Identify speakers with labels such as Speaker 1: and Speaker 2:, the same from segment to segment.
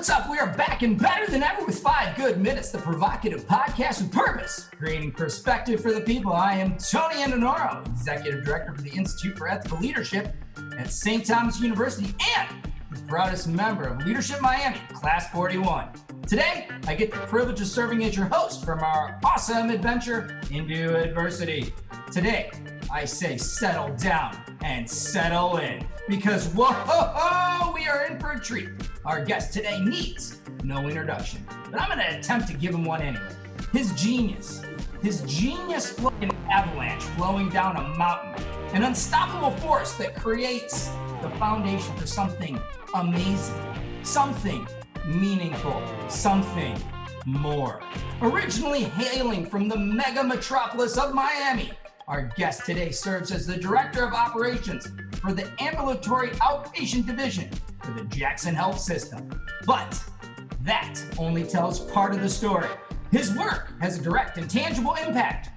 Speaker 1: what's up? We are back and better than ever with five good minutes, the provocative podcast with purpose, creating perspective for the people. I am Tony Antonoro, Executive Director for the Institute for Ethical Leadership at St. Thomas University and the proudest member of Leadership Miami, Class 41. Today, I get the privilege of serving as your host from our awesome adventure into adversity. Today, I say settle down and settle in because whoa, we are in for a treat. Our guest today needs no introduction, but I'm going to attempt to give him one anyway. His genius, his genius an avalanche flowing down a mountain, an unstoppable force that creates the foundation for something amazing, something meaningful, something more. Originally hailing from the mega metropolis of Miami, our guest today serves as the Director of Operations for the Ambulatory Outpatient Division for the Jackson Health System. But that only tells part of the story. His work has a direct and tangible impact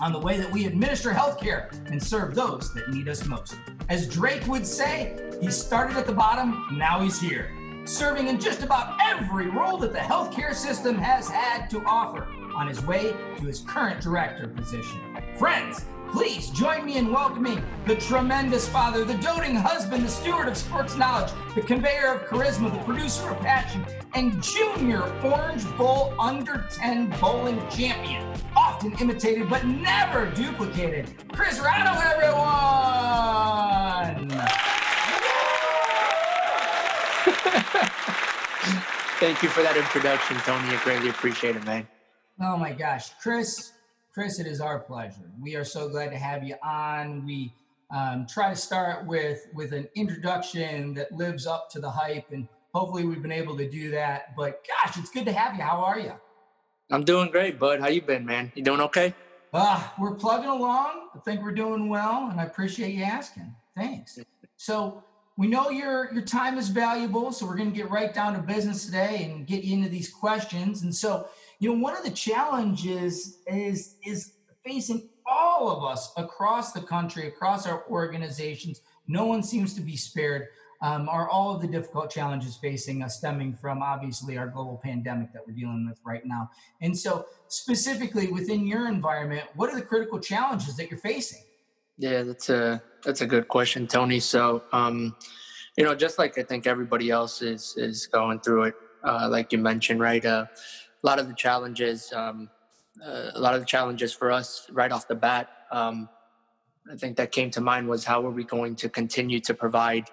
Speaker 1: on the way that we administer healthcare and serve those that need us most. As Drake would say, he started at the bottom, now he's here, serving in just about every role that the healthcare system has had to offer on his way to his current director position. Friends, please join me in welcoming the tremendous father, the doting husband, the steward of sports knowledge, the conveyor of charisma, the producer of passion, and junior Orange Bowl under 10 bowling champion. Often imitated but never duplicated. Chris Rado, everyone!
Speaker 2: Thank you for that introduction, Tony. I greatly appreciate it, man.
Speaker 1: Oh my gosh, Chris, Chris, it is our pleasure. We are so glad to have you on. We um, try to start with with an introduction that lives up to the hype, and hopefully we've been able to do that. But gosh, it's good to have you. How are you?
Speaker 2: I'm doing great, bud. How you been, man? You doing okay?
Speaker 1: Uh, we're plugging along. I think we're doing well, and I appreciate you asking. Thanks. So we know your your time is valuable, so we're going to get right down to business today and get you into these questions. And so you know one of the challenges is is facing all of us across the country across our organizations. No one seems to be spared um, are all of the difficult challenges facing us stemming from obviously our global pandemic that we're dealing with right now. And so specifically within your environment what are the critical challenges that you're facing?
Speaker 2: Yeah that's a that's a good question tony. So um, you know just like i think everybody else is is going through it uh, like you mentioned right uh, a lot of the challenges, um, uh, a lot of the challenges for us right off the bat, um, I think that came to mind was how are we going to continue to provide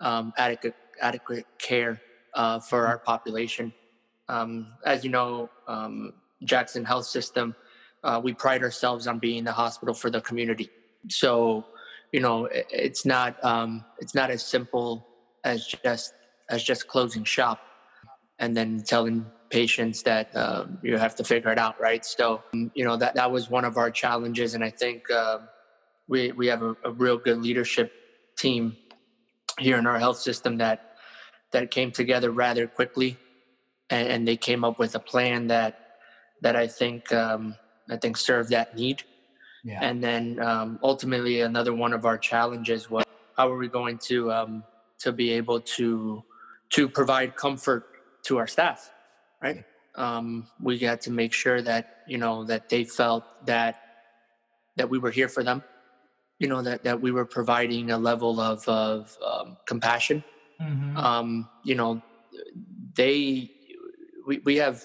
Speaker 2: um, adequate adequate care uh, for our population? Um, as you know, um, Jackson Health System, uh, we pride ourselves on being the hospital for the community. So, you know, it, it's not um, it's not as simple as just as just closing shop and then telling patients that um, you have to figure it out, right? So, um, you know, that, that was one of our challenges. And I think uh, we, we have a, a, real good leadership team here in our health system that, that came together rather quickly. And, and they came up with a plan that, that I think, um, I think served that need. Yeah. And then um, ultimately another one of our challenges was how are we going to, um, to be able to, to provide comfort to our staff right? Um, we had to make sure that you know that they felt that that we were here for them. You know that that we were providing a level of of um, compassion. Mm-hmm. Um, you know, they we we have,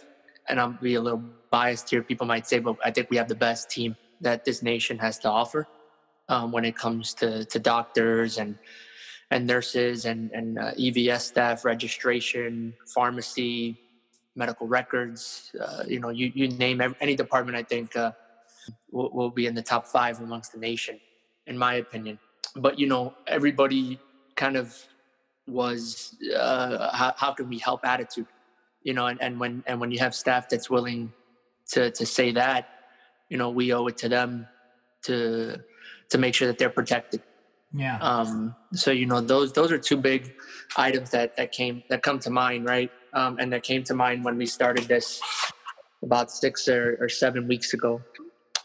Speaker 2: and I'll be a little biased here. People might say, but I think we have the best team that this nation has to offer um, when it comes to to doctors and and nurses and and uh, EVS staff, registration, pharmacy, medical records. Uh, you know, you, you name every, any department, I think uh, will, will be in the top five amongst the nation, in my opinion. But you know, everybody kind of was uh, how, how can we help attitude, you know, and, and when and when you have staff that's willing to to say that, you know, we owe it to them to to make sure that they're protected.
Speaker 1: Yeah.
Speaker 2: Um, so you know those those are two big items that that came that come to mind, right? Um, and that came to mind when we started this about six or, or seven weeks ago.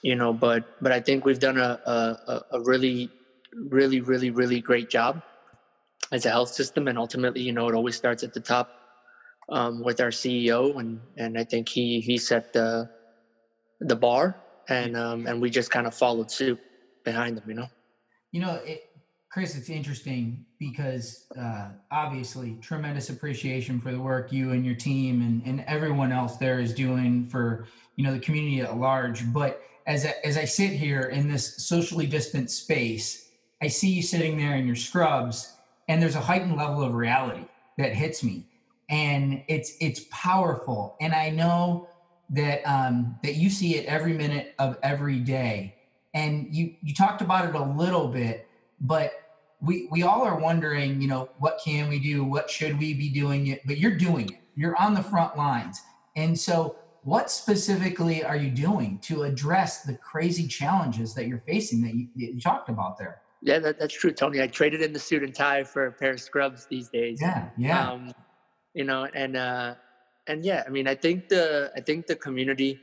Speaker 2: You know, but but I think we've done a, a, a really, really, really, really great job as a health system, and ultimately, you know, it always starts at the top um, with our CEO, and and I think he he set the the bar, and um, and we just kind of followed suit behind him, you know.
Speaker 1: You know, it, Chris, it's interesting because uh, obviously tremendous appreciation for the work you and your team and, and everyone else there is doing for you know the community at large. But as I, as I sit here in this socially distant space, I see you sitting there in your scrubs, and there's a heightened level of reality that hits me, and it's it's powerful. And I know that um, that you see it every minute of every day. And you you talked about it a little bit, but we we all are wondering, you know, what can we do? What should we be doing it? But you're doing it. You're on the front lines. And so what specifically are you doing to address the crazy challenges that you're facing that you, that you talked about there?
Speaker 2: Yeah, that, that's true, Tony. I traded in the suit and tie for a pair of scrubs these days.
Speaker 1: Yeah, yeah. Um,
Speaker 2: you know, and uh, and yeah, I mean, I think the I think the community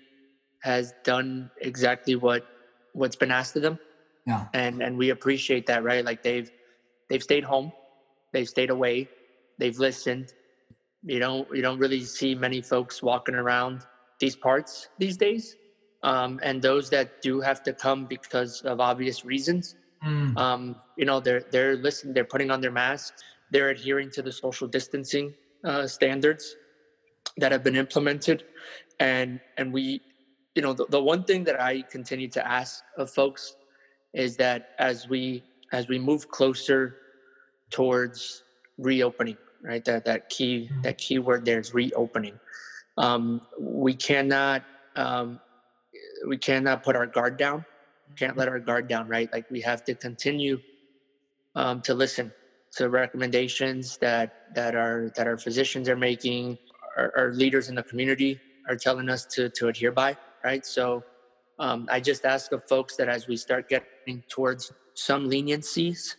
Speaker 2: has done exactly what what's been asked of them.
Speaker 1: Yeah.
Speaker 2: And and we appreciate that, right? Like they've they've stayed home, they've stayed away, they've listened. You don't you don't really see many folks walking around these parts these days. Um, and those that do have to come because of obvious reasons, mm. um, you know, they're they're listening, they're putting on their masks, they're adhering to the social distancing uh, standards that have been implemented, and and we, you know, the, the one thing that I continue to ask of folks is that as we as we move closer towards reopening, right? That that key mm-hmm. that key word there is reopening. Um, we cannot um, we cannot put our guard down. Can't let our guard down, right? Like we have to continue um, to listen to recommendations that that our that our physicians are making, our, our leaders in the community are telling us to to adhere by, right? So um, I just ask of folks that as we start getting towards some leniencies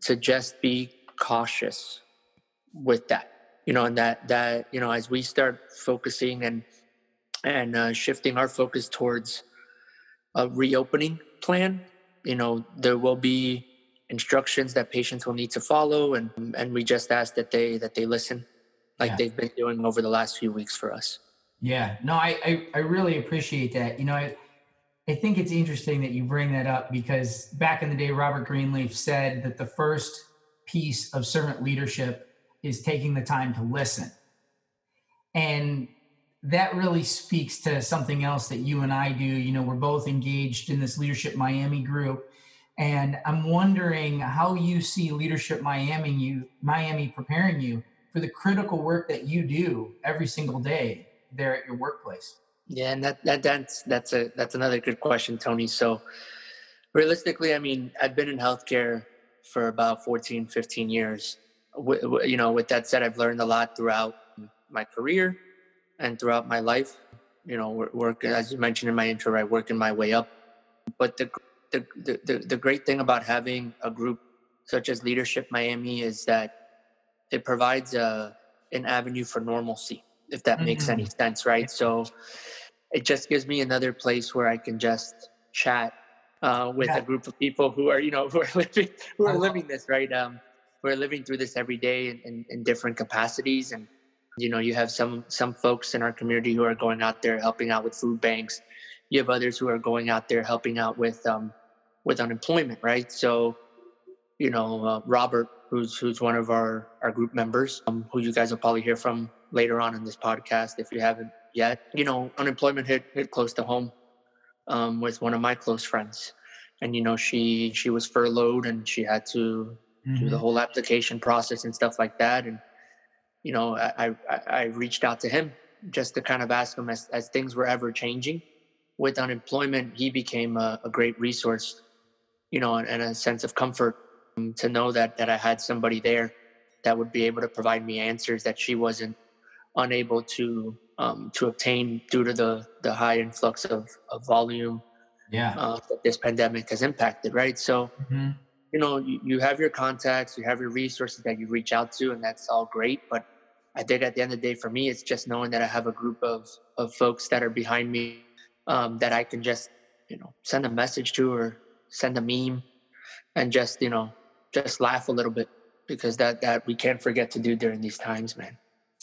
Speaker 2: to just be cautious with that you know and that that you know as we start focusing and and uh, shifting our focus towards a reopening plan you know there will be instructions that patients will need to follow and and we just ask that they that they listen like yeah. they've been doing over the last few weeks for us.
Speaker 1: Yeah. No I, I i really appreciate that. You know i I think it's interesting that you bring that up because back in the day, Robert Greenleaf said that the first piece of servant leadership is taking the time to listen. And that really speaks to something else that you and I do. You know, we're both engaged in this Leadership Miami group. And I'm wondering how you see Leadership Miami, you Miami preparing you for the critical work that you do every single day there at your workplace.
Speaker 2: Yeah, and that, that that's that's a that's another good question, Tony. So realistically, I mean, I've been in healthcare for about 14, 15 years. W- you know, with that said, I've learned a lot throughout my career and throughout my life. You know, work as you mentioned in my intro, right, working my way up. But the the the, the great thing about having a group such as Leadership Miami is that it provides a an avenue for normalcy if that mm-hmm. makes any sense, right? So it just gives me another place where I can just chat uh, with yeah. a group of people who are, you know, who are living, who are living this, right? Um, who are living through this every day in, in, in different capacities. And, you know, you have some, some folks in our community who are going out there helping out with food banks. You have others who are going out there helping out with, um, with unemployment, right? So, you know, uh, Robert, who's, who's one of our, our group members, um, who you guys will probably hear from later on in this podcast if you haven't yet. You know, unemployment hit hit close to home um, with one of my close friends, and you know she she was furloughed and she had to mm-hmm. do the mm-hmm. whole application process and stuff like that. And you know, I, I I reached out to him just to kind of ask him as as things were ever changing with unemployment. He became a, a great resource, you know, and, and a sense of comfort um, to know that that I had somebody there that would be able to provide me answers that she wasn't unable to um, to obtain due to the the high influx of, of volume
Speaker 1: yeah. uh,
Speaker 2: that this pandemic has impacted right? So mm-hmm. you know you, you have your contacts you have your resources that you reach out to and that's all great. But i think at the end of the day for me it's just knowing that i have a group of of folks that are behind me um, that i can just you know send a message to or send a meme and just you know just laugh a little bit because that that we can't forget to do during these times man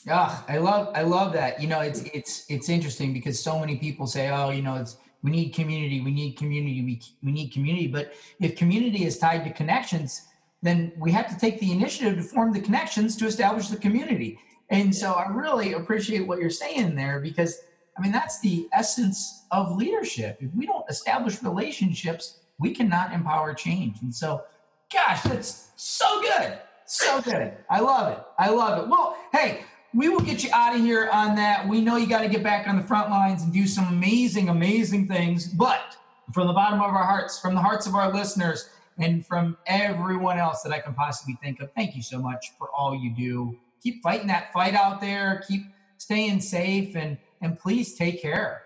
Speaker 1: Ah, I love I love that. You know, it's it's it's interesting because so many people say, "Oh, you know, it's we need community, we need community, we we need community." But if community is tied to connections, then we have to take the initiative to form the connections to establish the community. And so I really appreciate what you're saying there because I mean that's the essence of leadership. If we don't establish relationships, we cannot empower change. And so, gosh, that's so good. So good. I love it. I love it. Well, hey, we will get you out of here on that. We know you got to get back on the front lines and do some amazing, amazing things. But from the bottom of our hearts, from the hearts of our listeners, and from everyone else that I can possibly think of, thank you so much for all you do. Keep fighting that fight out there. Keep staying safe, and and please take care.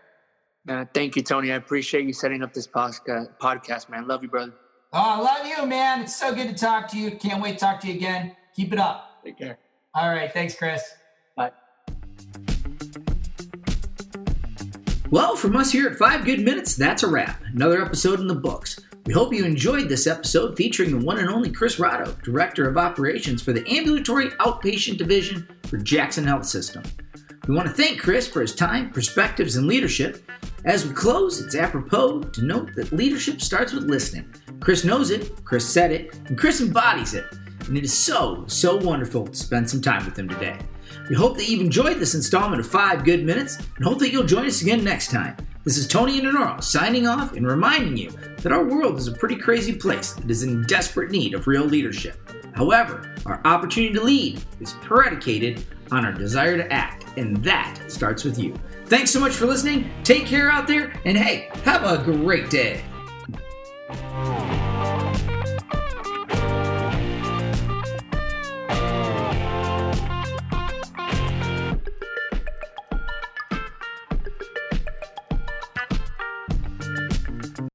Speaker 2: Uh, thank you, Tony. I appreciate you setting up this podcast, man. Love you, brother.
Speaker 1: Oh, I love you, man. It's so good to talk to you. Can't wait to talk to you again. Keep it up.
Speaker 2: Take care.
Speaker 1: All right. Thanks, Chris. Well, from us here at Five Good Minutes, that's a wrap. Another episode in the books. We hope you enjoyed this episode featuring the one and only Chris Rado, Director of Operations for the Ambulatory Outpatient Division for Jackson Health System. We want to thank Chris for his time, perspectives, and leadership. As we close, it's apropos to note that leadership starts with listening. Chris knows it, Chris said it, and Chris embodies it. And it is so, so wonderful to spend some time with him today. We hope that you've enjoyed this installment of Five Good Minutes and hope that you'll join us again next time. This is Tony Antonoro signing off and reminding you that our world is a pretty crazy place that is in desperate need of real leadership. However, our opportunity to lead is predicated on our desire to act, and that starts with you. Thanks so much for listening. Take care out there, and hey, have a great day.